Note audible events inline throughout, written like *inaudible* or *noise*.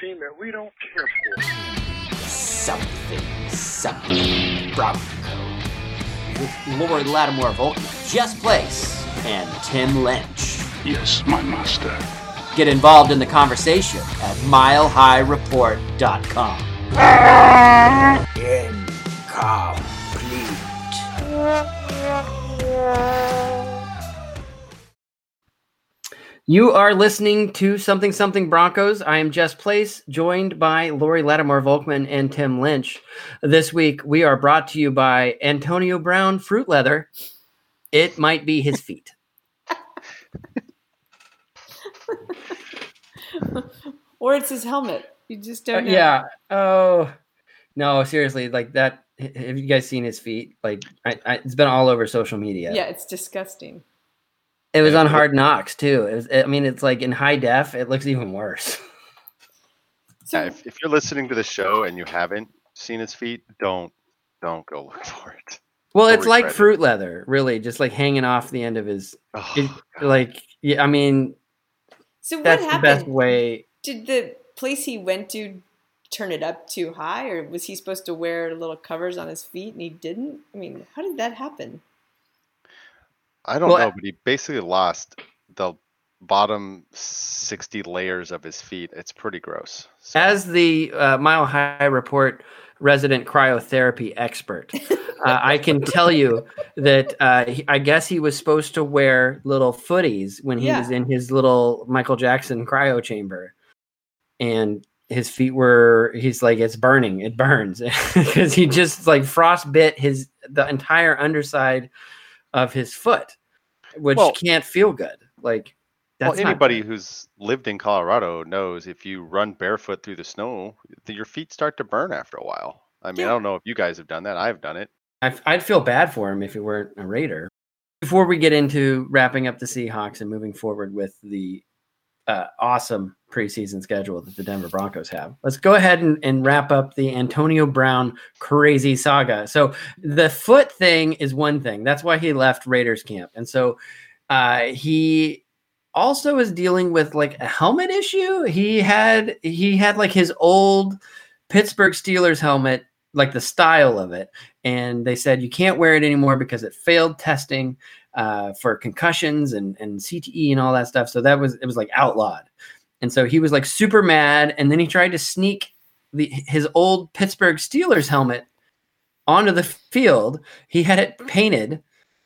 team that we don't care for. Something, something, Bronco. With Lori Lattimore Volkman, Jess Place, and Tim Lynch. Yes, my master. Get involved in the conversation at milehighreport.com. You are listening to Something Something Broncos. I am Jess Place, joined by Lori Lattimore Volkman and Tim Lynch. This week, we are brought to you by Antonio Brown Fruit Leather. It might be his feet. *laughs* or it's his helmet. You just Uh, don't know. yeah. Oh, no, seriously. Like that. Have you guys seen his feet? Like, I, I, it's been all over social media. Yeah, it's disgusting. It was on Hard Knocks, too. It was, I mean, it's like in high def, it looks even worse. So *laughs* Yeah, if, if you're listening to the show and you haven't seen his feet, don't don't go look *laughs* for it. Well, I'll it's like it. fruit leather, really, just like hanging off the end of his. Oh, It, like, yeah, I mean, so what that's the best way. Did the place he went to turn it up too high, or was he supposed to wear little covers on his feet and he didn't? I mean, how did that happen? I don't well, know, but he basically lost the bottom 60 layers of his feet. It's pretty gross. So, As the uh, Mile High Report resident cryotherapy expert, uh, I can tell you that uh, he- I guess he was supposed to wear little footies when he Yeah. was in his little Michael Jackson cryo chamber, and his feet were. He's like, it's burning. It burns *laughs* because he just like frostbit his the entire underside of his foot, which Well- can't feel good. Like well, anybody who's lived in Colorado knows if you run barefoot through the snow, your feet start to burn after a while. I mean, Yeah. I don't know if you guys have done that. I've done it. I, I'd feel bad for him if he weren't a Raider. Before we get into wrapping up the Seahawks and moving forward with the uh, awesome preseason schedule that the Denver Broncos have, let's go ahead and, and wrap up the Antonio Brown crazy saga. So the foot thing is one thing. That's why he left Raiders camp, and so uh, he also is dealing with like a helmet issue. He had he had like his old Pittsburgh Steelers helmet, like the style of it and they said you can't wear it anymore because it failed testing uh, for concussions and, and CTE and all that stuff. So that was it was like outlawed, and so he was like super mad. And then he tried to sneak the his old Pittsburgh Steelers helmet onto the field. He had it painted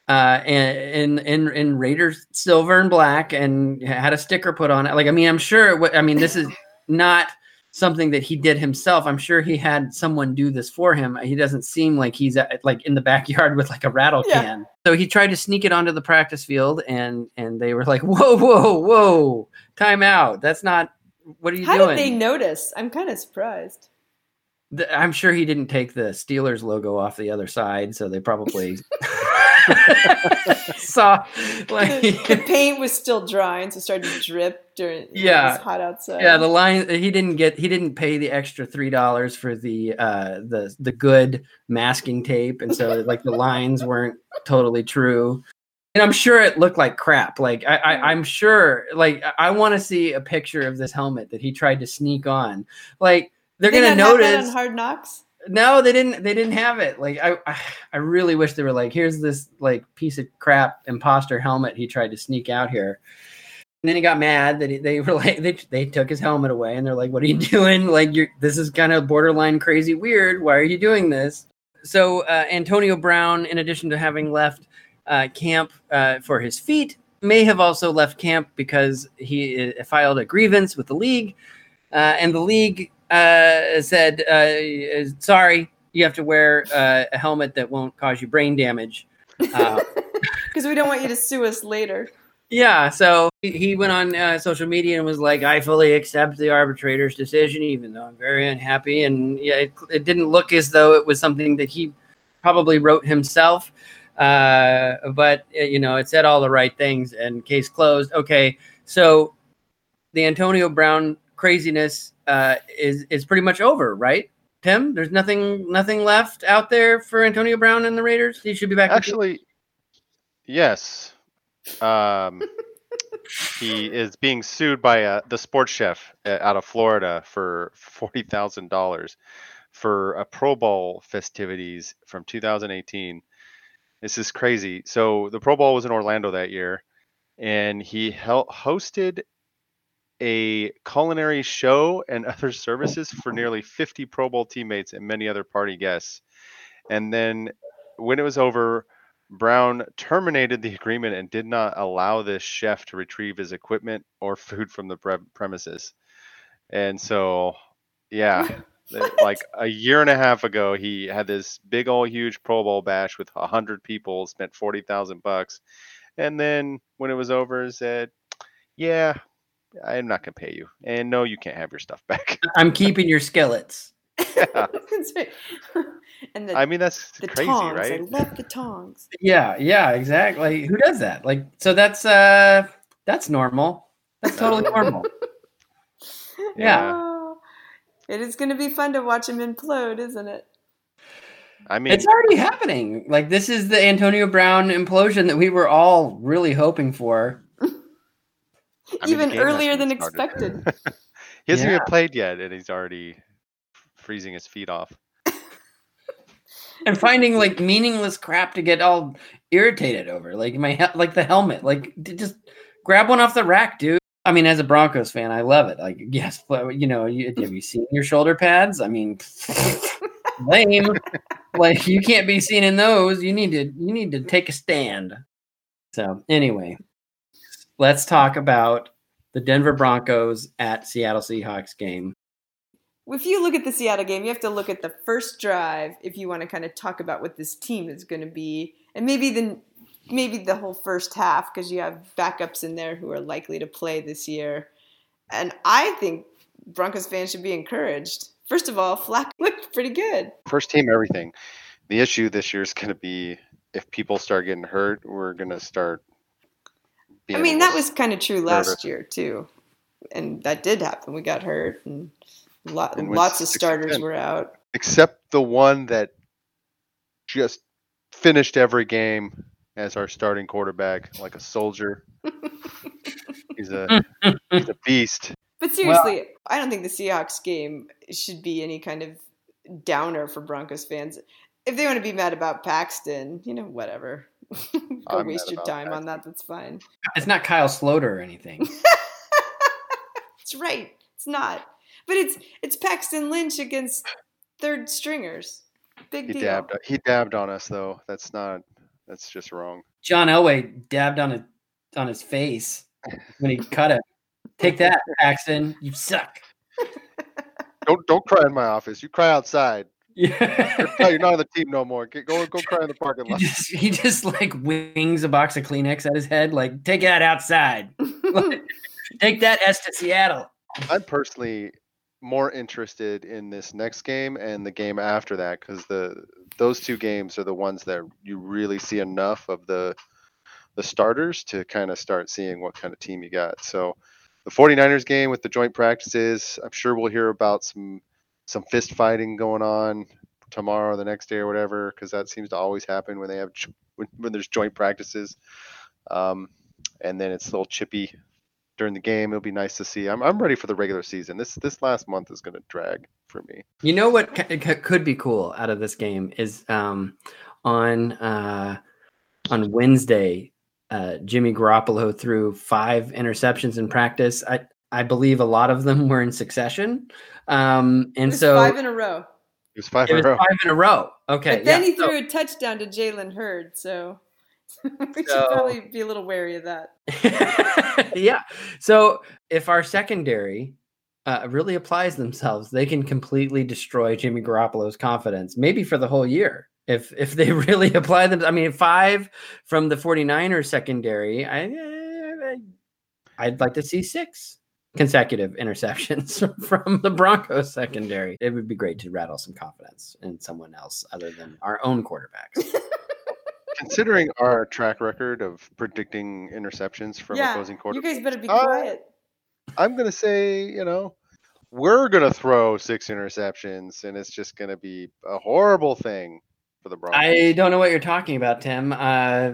uh, in in in Raiders silver and black, and had a sticker put on it. Like, I mean, I'm sure. Wa- I mean, this is not something that he did himself. I'm sure he had someone do this for him. He doesn't seem like he's at, like in the backyard *laughs* with like a rattle Yeah. can. So he tried to sneak it onto the practice field, and and they were like, "Whoa, whoa, whoa! Time out! That's not. What are you How doing?" did they notice? I'm kind of surprised. The- I'm sure he didn't take the Steelers logo off the other side, so they probably *laughs* *laughs* the, like the paint was still drying, so it started to drip during. when it Yeah. was hot outside. yeah the line he didn't get he didn't pay the extra three dollars for the uh the the good masking tape, and so like the lines weren't totally true. And I'm sure it looked like crap. Like I, I I'm sure like I- want to see a picture of this helmet that he tried to sneak on. Like they're Did gonna that notice. on Hard Knocks. No, they didn't. They didn't have it. Like I, I, really wish they were like, here's this like piece of crap imposter helmet he tried to sneak out here. And then he got mad that he, they were *laughs* like, they, they took his helmet away, and they're like, "What are you *laughs* doing? Like, you're this is kind of borderline crazy weird. Why are you doing this?" So uh, Antonio Brown, in addition to having left uh, camp uh, for his feet, may have also left camp because he uh, filed a grievance with the league, uh, and the league uh, said, uh, "Sorry, you have to wear uh, a helmet that won't cause you brain damage." *laughs* Uh, Because we don't want you to sue us later. yeah, so he- he went on uh, social media and was like, "I fully accept the arbitrator's decision, even though I'm very unhappy." And yeah, it, it didn't look as though it was something that he probably wrote himself, uh, but uh, you know, it said all the right things. And case closed. Okay, so the Antonio Brown craziness uh, is is pretty much over, right? Tim, there's nothing nothing left out there for Antonio Brown and the Raiders. He should be back. Actually, yes. Um, *laughs* he is being sued by uh, the sports chef uh, out of Florida for forty thousand dollars for a Pro Bowl festivities from 2018. This is crazy. So the Pro Bowl was in Orlando that year, and he hel- hosted a culinary show and *laughs* other services for nearly 50 Pro Bowl teammates and many other party guests. And then when it was over, Brown terminated the agreement and did not allow this chef to retrieve his equipment or food from the pre- premises. And so, yeah, *laughs* like a year and a half ago, he had this big old huge Pro Bowl bash with a hundred people, spent forty thousand bucks, and then when it was over, said, "Yeah, I'm not gonna pay you, and no, you can't have your stuff back." *laughs* I'm keeping your skillets. yeah. *laughs* *laughs* And the, I mean, that's the crazy, tongs. right? I love the tongs. Yeah, yeah, exactly. Who does that? Like, so that's uh, that's normal. That's totally normal. Yeah. Oh, it is going to be fun to watch him implode, isn't it? I mean, It's already happening. Like, this is the Antonio Brown implosion that we were all really hoping for. *laughs* I Even game hasn't earlier than started. expected. *laughs* he hasn't Yeah. even played yet, and he's already freezing his feet off. *laughs* And finding like meaningless crap to get all irritated over, like my he- like the helmet, like just grab one off the rack, dude. I mean, as a Broncos fan, I love it. Like, yes, but, you know, you, have you seen your shoulder pads? I mean, lame. like, you can't be seen in those. You need to you need to take a stand. So, anyway, let's talk about the Denver Broncos at Seattle Seahawks game. if you look at the Seattle game, you have to look at the first drive if you want to kind of talk about what this team is going to be, and maybe the maybe the whole first half because you have backups in there who are likely to play this year. And I think Broncos fans should be encouraged. First of all, Flack *laughs* looked pretty good. First team, everything. The issue this year is going to be if people start getting hurt, we're going to start. I mean, that was kind of true last nervous. year too, and that did happen. We got hurt, and lot, And lots of starters ten. were out. except the one that just finished every game as our starting quarterback, like a soldier. *laughs* he's a *laughs* he's a beast. But seriously, I don't think the Seahawks game should be any kind of downer for Broncos fans. If they want to be mad about Paxton, you know, whatever. *laughs* Go I'm waste your about time on that. That's fine. It's not Kyle Sloter or anything. *laughs* It's right. It's not. But it's it's Paxton Lynch against third stringers. Big He deal. dabbed he dabbed on us though. That's not that's just wrong. John Elway dabbed on a on his face when he cut it. Take that, Paxton. You suck. *laughs* Don't don't cry in my office. You cry outside. Yeah. *laughs* No, you're not on the team no more. Get, go go cry in the parking he lot. just he just like wings a box of Kleenex at his head, like take that outside. *laughs* take that S to Seattle. I'm personally more interested in this next game and the game after that because the those two games are the ones that you really see enough of the the starters to kind of start seeing what kind of team you got. So the 49ers game with the joint practices, I'm sure we'll hear about some some fist fighting going on tomorrow, the next day or whatever, because that seems to always happen when they have when, when there's joint practices. Um, and then it's a little chippy during the game. It'll be nice to see. I'm I'm ready for the regular season. This this last month is going to drag for me. You know what c- c- could be cool out of this game is um, on uh, on Wednesday, uh, Jimmy Garoppolo threw five interceptions in practice. I I believe a lot of them were in succession, um, It and was so five in a row. It was five it in was a row. five in a row. Okay, But then yeah, he so- threw a touchdown to Jalen Hurd, so *laughs* we should So- probably be a little wary of that. *laughs* yeah. So if our secondary uh, really applies themselves, they can completely destroy Jimmy Garoppolo's confidence, maybe for the whole year. If if they *laughs* really apply them, I mean, five from the 49ers secondary, I, I I'd like to see six consecutive *laughs* interceptions *laughs* from the Broncos secondary. It would be great to rattle some confidence in someone else other than our own quarterbacks. *laughs* Considering our track record of predicting interceptions from yeah, opposing quarterbacks, you guys better be Uh, quiet. I'm going to say, you know, we're going to throw six interceptions, and it's just going to be a horrible thing for the Broncos. I don't know what you're talking about, Tim. Uh,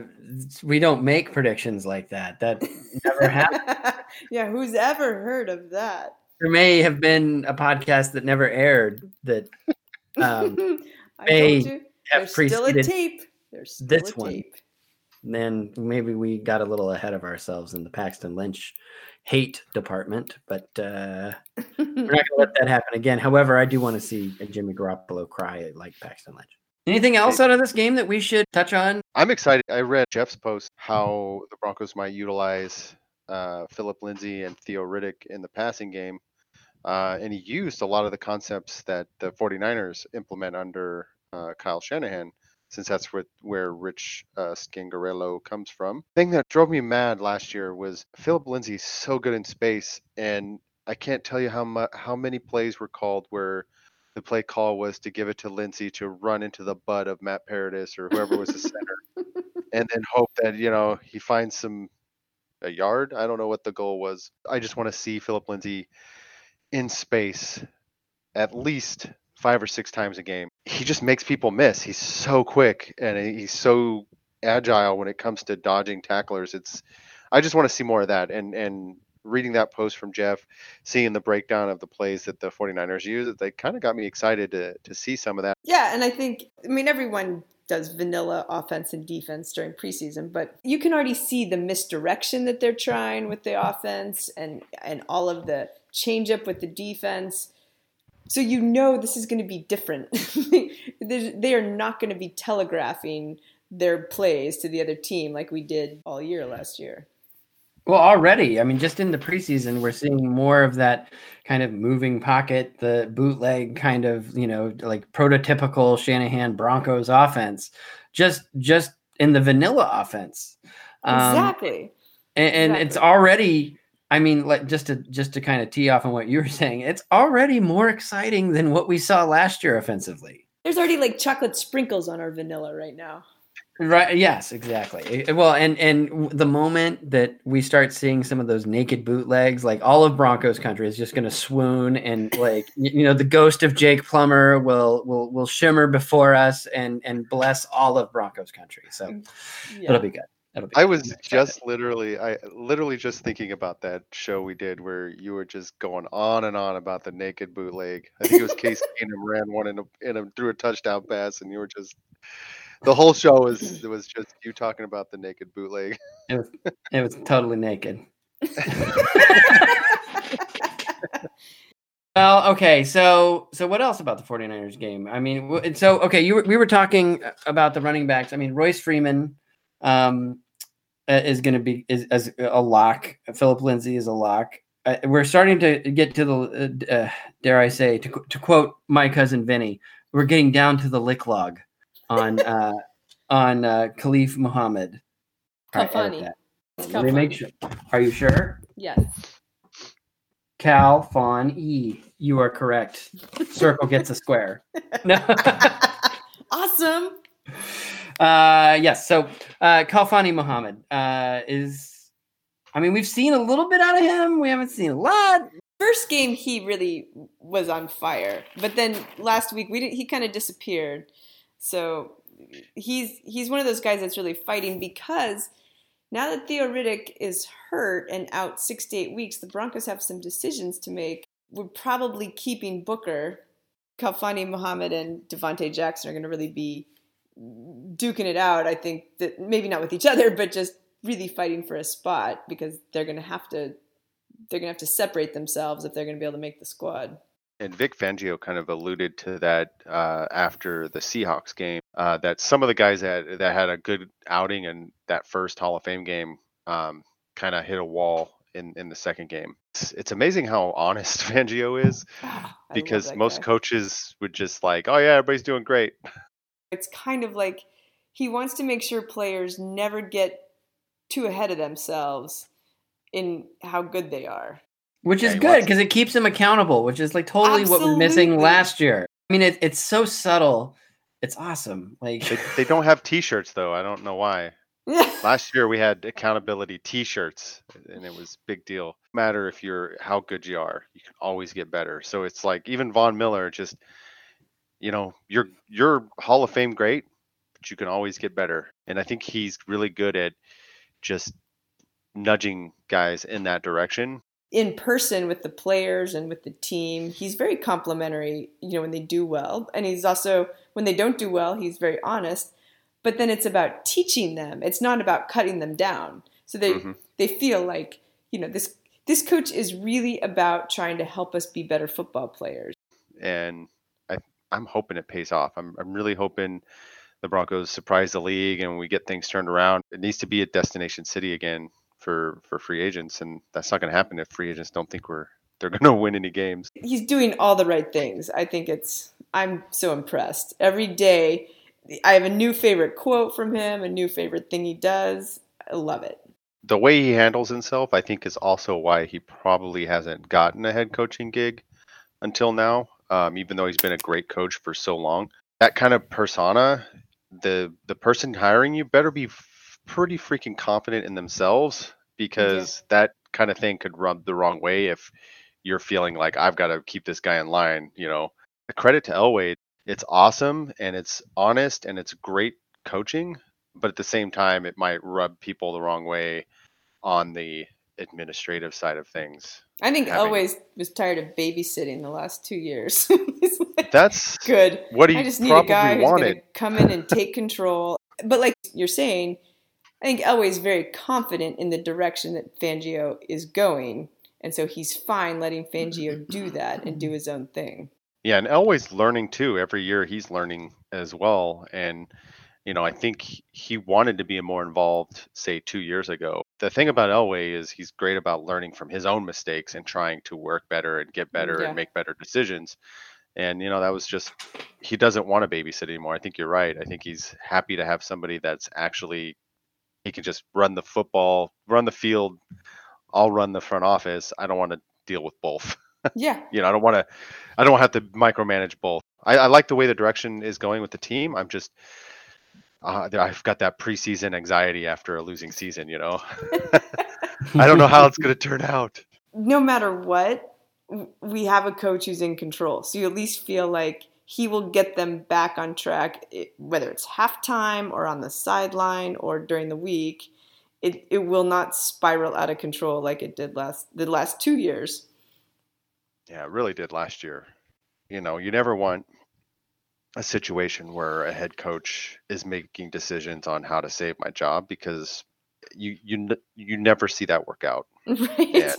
we don't make predictions like that. That never *laughs* happened. yeah, who's ever heard of that? There may have been a podcast that never aired that Um, *laughs* I may have there's still a tape. There's still this a one. tape. then maybe we got a little ahead of ourselves in the Paxton Lynch hate department, but uh, we're not going to let that happen again. However, I do want to see a Jimmy Garoppolo cry like Paxton Lynch. Anything else out of this game that we should touch on? I'm excited. I read Jeff's post how the Broncos might utilize uh, Philip Lindsay and Theo Riddick in the passing game. Uh, and he used a lot of the concepts that the 49ers implement under uh, Kyle Shanahan, since that's what, where Rich uh, Scangarello comes from. The thing that drove me mad last year was Philip Lindsay's so good in space, and I can't tell you how mu- how many plays were called where the play call was to give it to Lindsay to run into the butt of Matt Paradis or whoever was the *laughs* center, and then hope that you know he finds some a yard. I don't know what the goal was. I just want to see Philip Lindsay in space at least five or six times a game. He just makes people miss. He's so quick and he's so agile when it comes to dodging tacklers. It's I just want to see more of that and and reading that post from Jeff, seeing the breakdown of the plays that the 49ers use, they kind of got me excited to to see some of that. Yeah, and I think I mean everyone does vanilla offense and defense during preseason, but you can already see the misdirection that they're trying with the offense and and all of the change up with the defense. So you know this is going to be different. *laughs* They are not going to be telegraphing their plays to the other team like we did all year last year. Well, already, I mean, just in the preseason, we're seeing more of that kind of moving pocket, the bootleg kind of, you know, like prototypical Shanahan Broncos offense, just just in the vanilla offense. Um, exactly. and, and it's already i mean like just to just to kind of tee off on what you were *laughs* saying it's already more exciting than what we saw last year offensively There's already like chocolate sprinkles on our vanilla right now. Right yes exactly Eh, well and and the moment that we start seeing some of those naked bootlegs like all of broncos country is just going to swoon and like you know the ghost of jake plummer will will will shimmer before us and and bless all of broncos country so Yeah. it'll be good it'll be I good. was just literally, I literally just thinking about that show we did where you were just going on and on about the naked bootleg. I think it was Case *laughs* Keenum ran one in a, in a threw a touchdown pass, and you were just the whole show was it *laughs* was just you talking about the naked bootleg. it was it was totally naked *laughs* Well, okay. So, so what else about the 49ers game? I mean, so okay, you were, we were talking about the running backs. I mean, Royce Freeman um, uh, is going to be is as a lock. Philip Lindsay is a lock. Uh, we're starting to get to the uh, uh, dare I say to to quote my cousin Vinny, we're getting down to the lick log on uh, on uh, Khalif Muhammad. All right, edit Kalfani. Let me make sure. Are you sure? Yes. Cal Fawn E. You are correct. Circle gets a square. No. *laughs* awesome. uh, yes. So uh, Kalfani Muhammad uh, is. I mean, we've seen a little bit out of him. We haven't seen a lot. First game, he really was on fire, but then last week we did, he kind of disappeared. So he's he's one of those guys that's really fighting because now that Theo Riddick is hurt and out six to eight weeks, the Broncos have some decisions to make. We're probably keeping Booker, Kalfani Muhammad, and Devontae Jackson are going to really be duking it out. I think that maybe not with each other, but just really fighting for a spot because they're going to have to they're going to have to separate themselves if they're going to be able to make the squad. And Vic Fangio kind of alluded to that uh, after the Seahawks game. Uh, that some of the guys that that had a good outing in that first Hall of Fame game um, kind of hit a wall in in the second game. It's, it's amazing how honest *laughs* Fangio is *sighs* because most guy. coaches would just like, oh yeah, everybody's doing great. *laughs* it's kind of like he wants to make sure players never get too ahead of themselves in how good they are. Which Yeah, is good because it keeps them accountable, which is like totally what we're missing last year. I mean, it, it's so subtle. It's awesome. Like, They, they don't have T-shirts though. I don't know why. *laughs* Last year we had accountability T-shirts, and it was big deal. No matter if you're how good you are, you can always get better. So it's like even Von Miller, just you know, you're you're Hall of Fame great, but you can always get better. And I think he's really good at just nudging guys in that direction. In person with the players and with the team. He's very complimentary, you know, when they do well. And he's also, when they don't do well, he's very honest. But then it's about teaching them. It's not about cutting them down. So they Mhm. they feel like, you know, this this coach is really about trying to help us be better football players. and I, I'm hoping it pays off. I'm, I'm really hoping the Broncos surprise the league and we get things turned around. It needs to be a destination city again for for free agents, and that's not going to happen if free agents don't think we're they're *laughs* going to win any games. He's doing all the right things. I think it's I'm so impressed. Every day I have a new favorite quote from him, a new favorite thing he does. I love it. The way he handles himself, I think, is also why he probably hasn't gotten a head coaching gig until now. Um, even though he's been a great coach for so long, that kind of persona, the the person hiring you better be pretty freaking confident in themselves because that kind of thing could rub the wrong way if you're feeling like I've got to keep this guy in line. You know, the credit to Elway, it's awesome and it's honest and it's great coaching, but at the same time, it might rub people the wrong way on the administrative side of things. I think having- Elway's was tired of babysitting the last two years. *laughs* That's good. what he I just need a guy who's going to wanted. come in and take control. But like you're saying, I think Elway's very confident in the direction that Fangio is going, and so he's fine letting Fangio do that and do his own thing. Yeah, and Elway's learning too. Every year he's learning as well. And, you know, I think he- he wanted to be more involved, say, two years ago. The thing about Elway is he's great about learning from his own mistakes and trying to work better and get better Yeah. and make better decisions. And, you know, that was just, he doesn't want to babysit anymore. I think you're right. I think he's happy to have somebody that's actually, he can just run the football, run the field. I'll run the front office. I don't want to deal with both *laughs* Yeah, you know, I don't want to, I don't have to micromanage both. I, I like the way the direction is going with the team. I'm just, uh, I've got that preseason anxiety after a losing season. You know, *laughs* I don't know how it's going *laughs* to turn out. no matter what, we have a coach who's in control. So you at least feel like he will get them back on track, it, whether it's halftime or on the sideline or during the week. It, it will not spiral out of control like it did last the last two years. Yeah, it really did last year. You know, you never want a situation where a head coach is making decisions on how to save my job because you you you never see that work out. *laughs* Right? And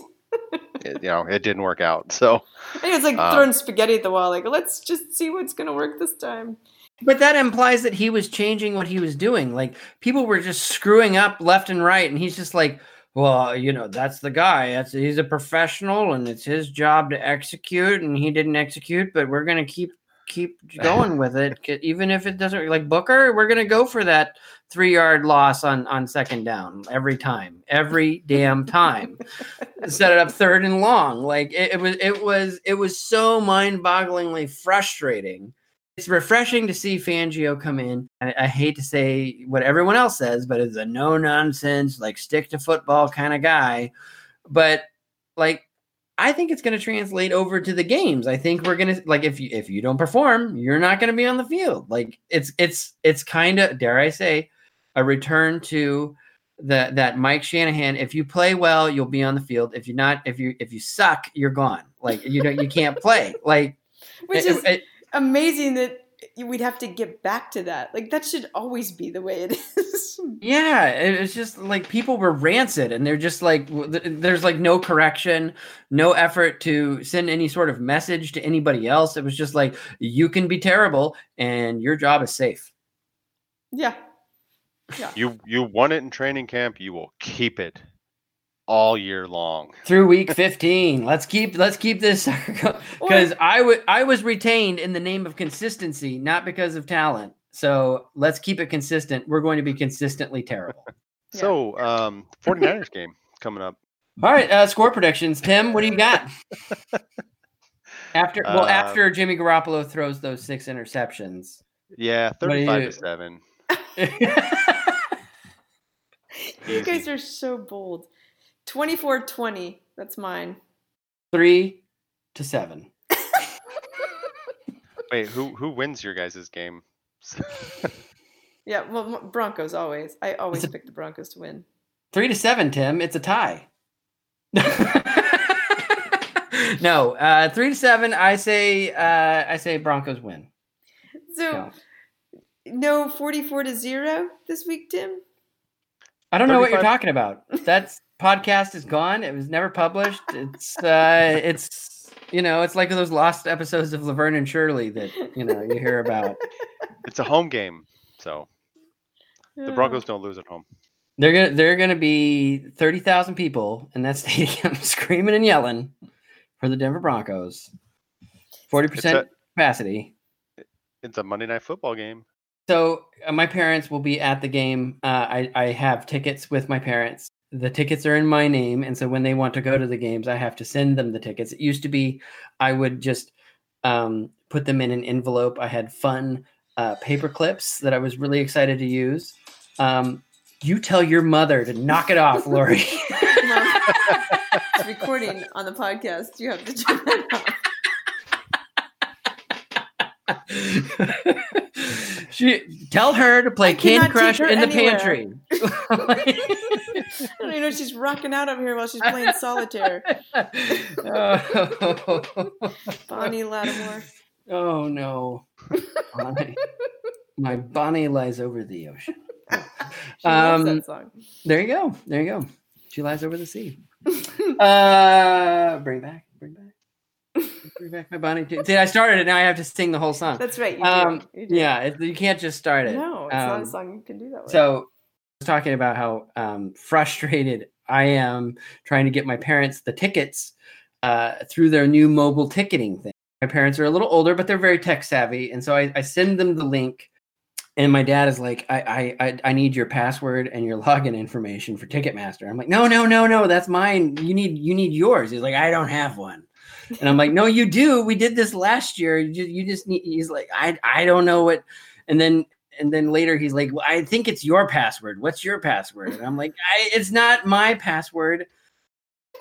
it, you know, it didn't work out. So I think it's like Um, throwing spaghetti at the wall. Like, let's just see what's going to work this time. But that implies that he was changing what he was doing. Like people were just screwing up left and right, and he's just like, "Well, you know, that's the guy. That's he's a professional, and it's his job to execute, and he didn't execute. But we're gonna keep keep *laughs* going with it, even if it doesn't. Like Booker, we're gonna go for that three yard loss on on second down every time, every damn time. *laughs* Set it up third and long. Like it, it was, it was, it was so mind bogglingly frustrating it's refreshing to see Fangio come in. I, I hate to say what everyone else says, but it's a no nonsense, like stick to football kind of guy. But like, I think it's going to translate over to the games. I think we're going to like if you if you don't perform, you're not going to be on the field. Like it's it's it's kind of dare I say a return to the that Mike Shanahan. If you play well, you'll be on the field. If you're not, if you if you suck, you're gone. Like you don't you can't play. Like Which it- is it- amazing that we'd have to get back to that. Like that should always be the way it is. *laughs* Yeah, it's just like people were rancid, and they're just like, there's like no correction, no effort to send any sort of message to anybody else. It was just like, you can be terrible, and your job is safe. yeah. Yeah. You you won it in training camp. You will keep it all year long. Through week 15, let's keep let's keep this because I would I was retained in the name of consistency, not because of talent. So let's keep it consistent. We're going to be consistently terrible. Yeah. So, um, 49ers game coming up. All right, uh, score predictions, Tim. What do you got? *laughs* After well, Uh, after Jimmy Garoppolo throws those six interceptions. Yeah, 35 you- to 7. *laughs* You guys are so bold. 24-20. That's mine. Three to seven. *laughs* Wait, who who wins your guys' game? *laughs* Yeah, well, Broncos always. I always a- pick the Broncos to win. Three to seven, Tim. It's a tie. *laughs* no, uh, three to seven. I say. Uh, I say Broncos win. So Yeah. no 44 to 0 this week, Tim? I don't know what you're talking about. That's podcast is gone. It was never published. It's. Uh, it's. You know, it's like those lost episodes of Laverne and Shirley that you know you hear about. *laughs* it's a home game. So, the Broncos don't lose at home. They're gonna they're gonna be thirty thousand people in that *laughs* stadium screaming and yelling for the Denver Broncos. Forty percent capacity. It's a Monday night football game. So uh, my parents will be at the game. Uh, I I have tickets with my parents. The tickets are in my name, and so when they want to go to the games, I have to send them the tickets. It used to be I would just um, put them in an envelope. I had fun uh, paper clips that I was really excited to use. Um, you tell your mother to knock it off, Lori. *laughs* Mom, *laughs* it's recording on the podcast. You have to turn that off. *laughs* she tell her to play Candy Crush in the anywhere. pantry. *laughs* *laughs* I don't even know she's rocking out over here while she's playing solitaire. oh, Bonnie Lattimore. oh, no, Bonnie. my Bonnie lies over the ocean. She loves Um, that song. There you go. There you go. She lies over the sea. uh, bring back, bring back, bring back my Bonnie. See, I started it. Now I have to sing the whole song. That's right. You Um. You yeah, it, you can't just start it. No, it's not Um, a song you can do that with. So I was talking about how um, frustrated I am trying to get my parents the tickets uh, through their new mobile ticketing thing. My parents are a little older, but they're very tech savvy, and so I, I send them the link. And my dad is like, I, I, I, I need your password and your login information for Ticketmaster. I'm like, no, no, no, no, that's mine. You need, you need yours. He's like, I don't have one. And I'm like, no, you do. We did this last year. You just, you just need. He's like, I, I don't know what. And then, and then later he's like, well, I think it's your password. What's your password? And I'm like, I, it's not my password.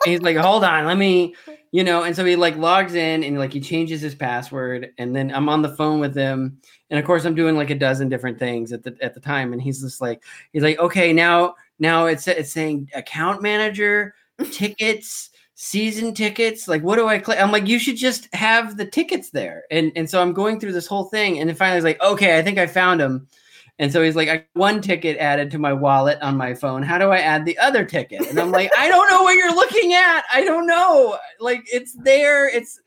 And he's like, hold on, let me, you know. And so he like logs in and like he changes his password. And then I'm on the phone with him, and of course I'm doing like a dozen different things at the at the time. And he's just like, he's like, okay, now now it's it's saying account manager, *laughs* tickets season tickets? Like what do i click? I'm like you should just have the tickets there. And and so i'm going through this whole thing and then finally he's like okay i think i found him and so he's like I one ticket added to my wallet on my phone. How do i add the other ticket? And i'm like i don't know what you're looking at. I don't know. Like it's there. It's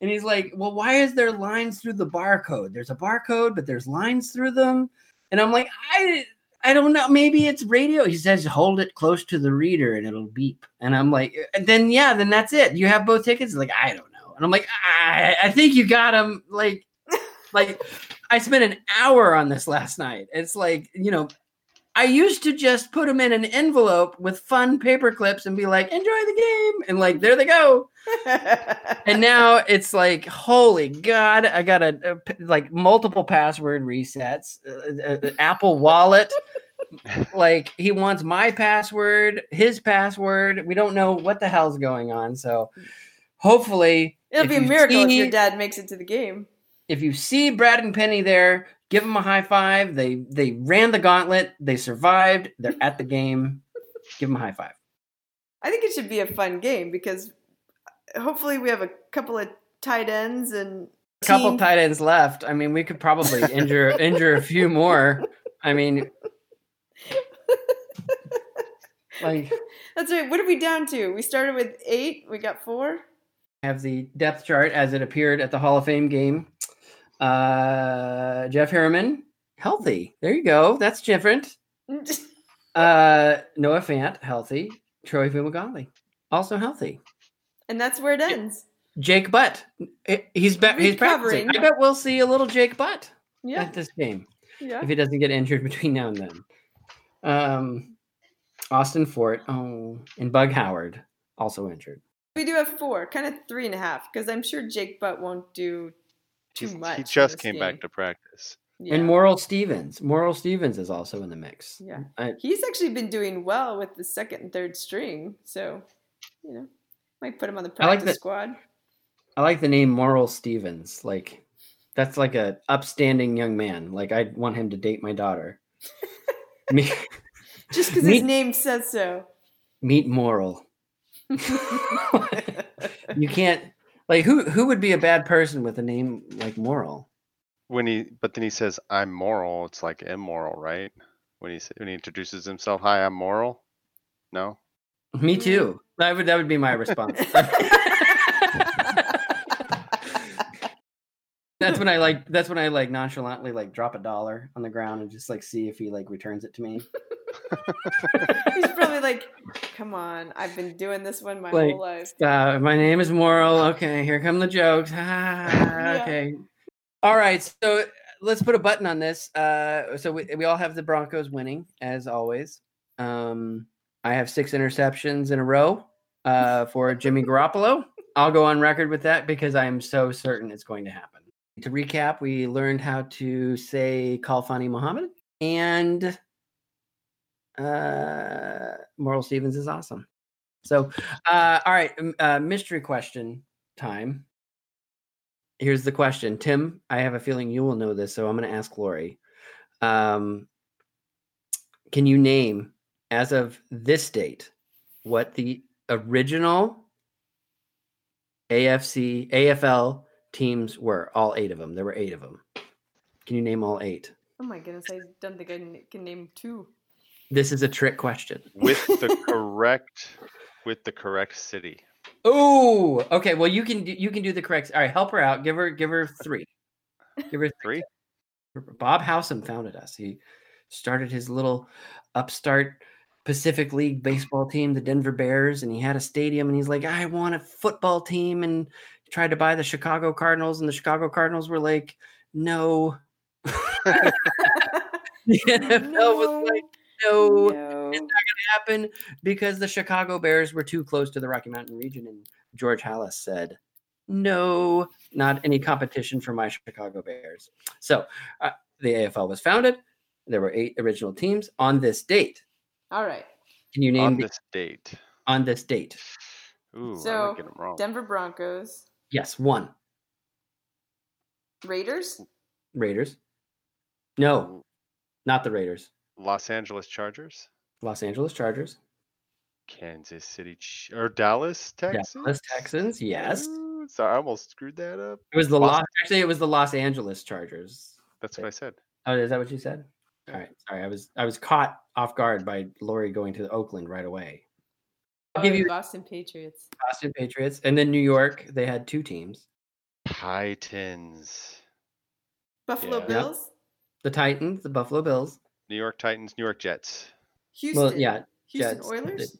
And he's like, Well, why is there lines through the barcode? There's a barcode, but there's lines through them. And I'm like, I I don't know. Maybe it's radio. He says, hold it close to the reader and it'll beep. And I'm like, "Uh, then yeah, then that's it. You have both tickets. Like, I don't know. And I'm like, I, I think you got them. Like, like I spent an hour on this last night. It's like, you know, I used to just put them in an envelope with fun paper clips and be like, enjoy the game. And like, there they go. *laughs* And now it's like, holy God, I got a like multiple password resets, uh, uh, Apple Wallet. like he wants my password, his password. We don't know what the hell's going on. So hopefully, It'll be a miracle if your dad makes it to the game. If you see Brad and Penny there, give them a high five. They they ran the gauntlet. They survived. They're at the game. Give them a high five. I think it should be a fun game because uh, hopefully we have a couple of tight ends and A couple team- tight ends left. I mean, we could probably injure *laughs* injure a few more. I mean, *laughs* like That's right. What are we down to? We started with eight. We got four. have the depth chart as it appeared at the Hall of Fame game. Uh, Jeff Heuerman, healthy. There you go. That's different. *laughs* Uh, Noah Fant, healthy. Troy Fumagalli, also healthy. and that's where it ends. Jake Butt, he's be- he's practicing. Recovering. I bet we'll see a little Jake Butt Yeah. at this game Yeah. if he doesn't get injured *laughs* between now and then. Um, Austin Fort, oh, and Bug Howard also injured. We do have four, kind of three and a half, because I'm sure Jake Butt won't do too much. He just came game. back to practice. Yeah. And Moral Stevens, Moral Stevens is also in the mix. Yeah. I, He's actually been doing well with the second and third string, so you know, might put him on the I like practice squad. I like the name Moral Stevens. Like that's like a upstanding young man. Like I'd want him to date my daughter. *laughs* Me, Just because his name says so. meet Moral. *laughs* *laughs* You can't like who who would be a bad person with a name like Moral? When he, but then he says, "I'm moral." It's like immoral, right? When he s- when he introduces himself, "Hi, I'm moral." No. Me mm-hmm. too. That would that would be my response. *laughs* that's when I like that's when I like nonchalantly like drop a dollar on the ground and just like see if he like returns it to me. *laughs* He's probably like, "Come on, I've been doing this one my Like, whole life." Uh, my name is Moral. *laughs* Okay, here come the jokes. Ah, okay. All right, so let's put a button on this. Uh, so we, we all have the Broncos winning as always. Um, I have six interceptions in a row uh, for Jimmy Garoppolo. I'll go on record with that because I am so certain it's going to happen. To recap, we learned how to say Kalfani Muhammad and uh, Moral Stevens is awesome. So, uh, all right, uh, mystery question time. Here's the question, Tim. I have a feeling you will know this, so I'm going to ask Lori. Um, can you name, as of this date, what the original AFC AFL teams were? All eight of them. There were eight of them. Can you name all eight? Oh my goodness, I don't think I can name two. This is a trick question. With the *laughs* correct, with the correct city. Oh, okay. Well, you can do, you can do the correct. All right, help her out. Give her give her three. Give her Three. Bob Howsam founded us. He started his little upstart Pacific League baseball team, the Denver Bears, and he had a stadium. And he's like, I want a football team, and tried to buy the Chicago Cardinals, and the Chicago Cardinals were like, No. *laughs* *laughs* the NFL was like, No, no. it's not going to happen because the Chicago Bears were too close to the Rocky Mountain region. And George Halas said, no, not any competition for my Chicago Bears. So uh, the AFL was founded. There were eight original teams on this date. All right. Can you name on the- this date. on this date? Ooh, So, get them wrong. Denver Broncos, Yes, one. Raiders, Raiders. No, not the Raiders. Los Angeles Chargers, Los Angeles Chargers. Kansas City Ch- or Dallas, Texas. Dallas Texans. Yes. Ooh, Sorry, I almost screwed that up. It was the Los- Los. Actually, it was the Los Angeles Chargers. That's what I said. Oh, is that what you said? All right. Sorry, I was I was caught off guard by Lori going to Oakland right away. I'll give you Boston Patriots. Boston Patriots, and then New York. They had two teams. Titans. Buffalo Yeah. Bills, The Titans, the Buffalo Bills. New York Titans, New York Jets. Houston. Well, yeah, Houston Jets, Oilers. the-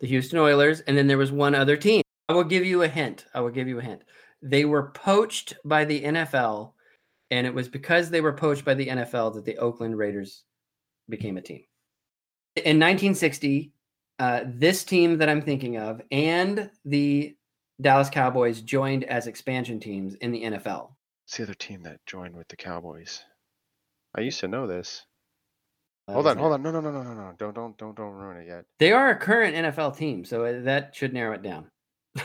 the Houston Oilers, and then there was one other team. I will give you a hint. I will give you a hint. They were poached by the NFL, and it was because they were poached by the NFL that the Oakland Raiders became a team. In 1960, uh, this team that I'm thinking of and the Dallas Cowboys joined as expansion teams in the NFL. It's the other team that joined with the Cowboys. I used to know this. Hold was on, it- hold on. No, no, no, no, no, no. Don't, don't, don't, don't ruin it yet. They are a current NFL team, so uh, that should narrow it down. *laughs*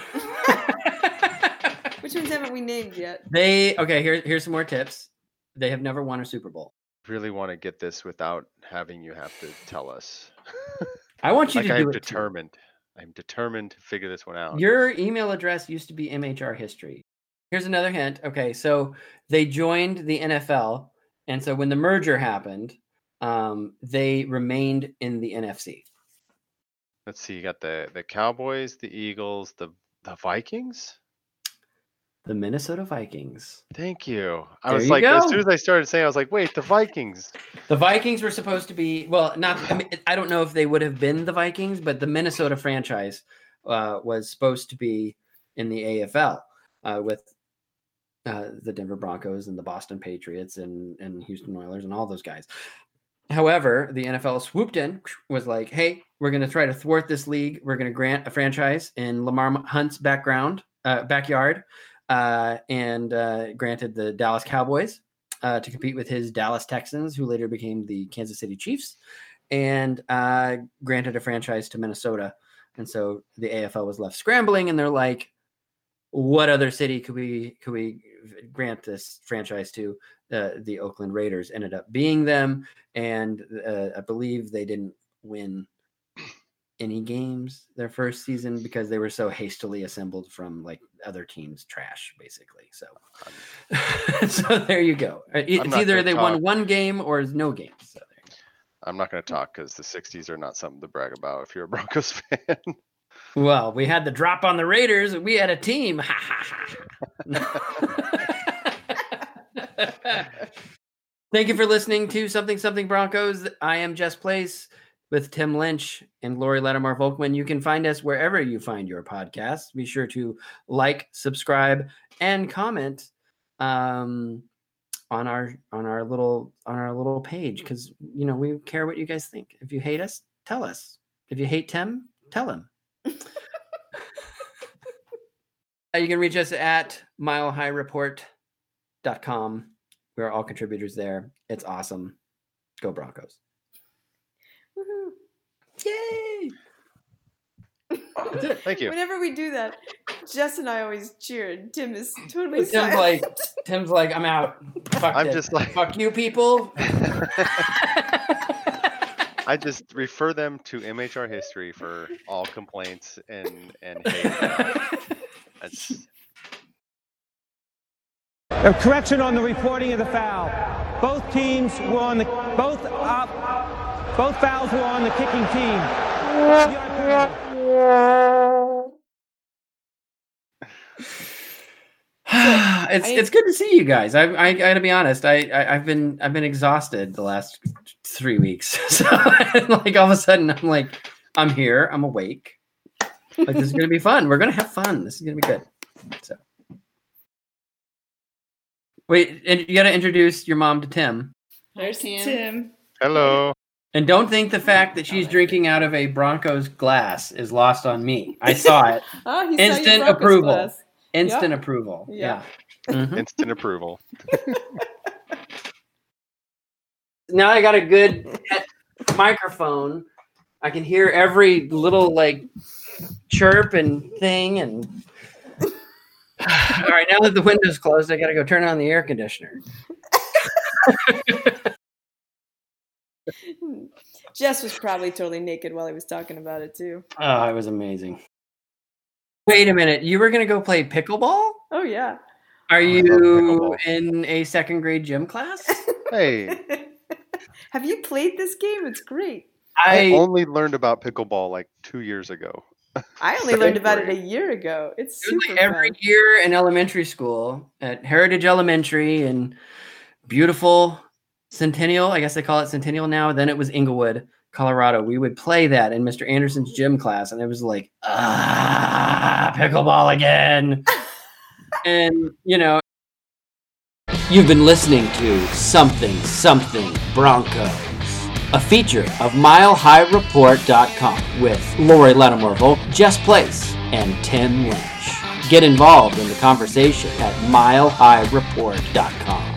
Which ones haven't we named yet? They okay. Here, here's some more tips. They have never won a Super Bowl. Really want to get this without having you have to tell us. *laughs* I want you like to do I'm it. too. determined. I'm determined to figure this one out. Your email address used to be MHR history. Here's another hint. Okay, so they joined the NFL, and so when the merger happened, um, they remained in the NFC. Let's see. You got the the Cowboys, the Eagles, the the Vikings. The Minnesota Vikings. Thank you. I There was you like, as soon as I started saying, I was like, wait, the Vikings. The Vikings were supposed to be well, not. I, mean, I don't know if they would have been the Vikings, but the Minnesota franchise uh, was supposed to be in the AFL uh, with uh, the Denver Broncos and the Boston Patriots and and Houston Oilers and all those guys. However, the NFL swooped in, was like, "Hey, we're going to try to thwart this league. We're going to grant a franchise in Lamar Hunt's background, uh, backyard, uh, and uh, granted the Dallas Cowboys uh, to compete with his Dallas Texans, who later became the Kansas City Chiefs, and uh, granted a franchise to Minnesota. And so the AFL was left scrambling, and they're like, "What other city could we could we grant this franchise to?" Uh, the Oakland Raiders ended up being them, and uh, I believe they didn't win any games their first season because they were so hastily assembled from like other teams' trash, basically. So, *laughs* so there you go. Uh, It's either they won one game or no games. So I'm not going to talk because the 60s are not something to brag about if you're a Broncos *laughs* fan. Well, we had the drop on the Raiders. We had a team. Ha, ha, ha. *laughs* Thank you for listening to Something Something Broncos. I am Jess Place with Tim Lynch and Lori Lattimore Volkman. You can find us wherever you find your podcasts. Be sure to like, subscribe, and comment um, on our on our little on our little page because you know we care what you guys think. If you hate us, tell us. If you hate Tim, tell him. Uh, Uh, you can reach us at milehighreport.com. We're all contributors there. It's awesome. Go Broncos. Woohoo. Yay! That's it. Thank you. Whenever we do that, Jess and I always cheer, and Tim is totally Tim's silent. like, Tim's like, I'm out. Fuck I'm this. just like- fuck you people. *laughs* *laughs* I just refer them to MHR history for all complaints and and hate. *laughs* That's, A correction on the reporting of the foul. Both teams were on the both uh, both fouls were on the kicking team. *sighs* it's it's good to see you guys. I I, I gotta be honest. I, I I've been I've been exhausted the last three weeks. *laughs* So *laughs* like all of a sudden I'm like I'm here. I'm awake. Like this is gonna be fun. We're gonna have fun. This is gonna be good. So wait, and you gotta introduce your mom to Tim. There's Tim. hello. And don't think the fact that she's drinking out of a Broncos glass is lost on me. I saw it. Oh, *laughs* he saw Instant approval. glass. Instant approval. Yeah. Yeah. Mhm. Instant approval. *laughs* now I got a good microphone. I can hear every little like chirp and thing and *sighs* all right, now that the window's closed, I gotta go turn on the air conditioner. *laughs* Jess was probably totally naked while he was talking about it too. Oh, it was amazing. Wait a minute, you were gonna go play pickleball? Oh yeah. Are you in a second grade gym class? Hey, *laughs* Have you played this game? It's great. I I only learned about pickleball like two years ago. I only learned about it a year ago. It's It was super like every fun. year in elementary school at Heritage Elementary in beautiful Centennial. I guess they call it Centennial now. Then it was Englewood, Colorado. We would play that in Mr. Anderson's gym class, and it was like, ah, pickleball again. *laughs* and, you know, you've been listening to Something Something Broncos, a feature of MileHighReport.com with Lori Lattimore Volk, Jess Place, and Tim Lynch. Get involved in the conversation at MileHighReport.com.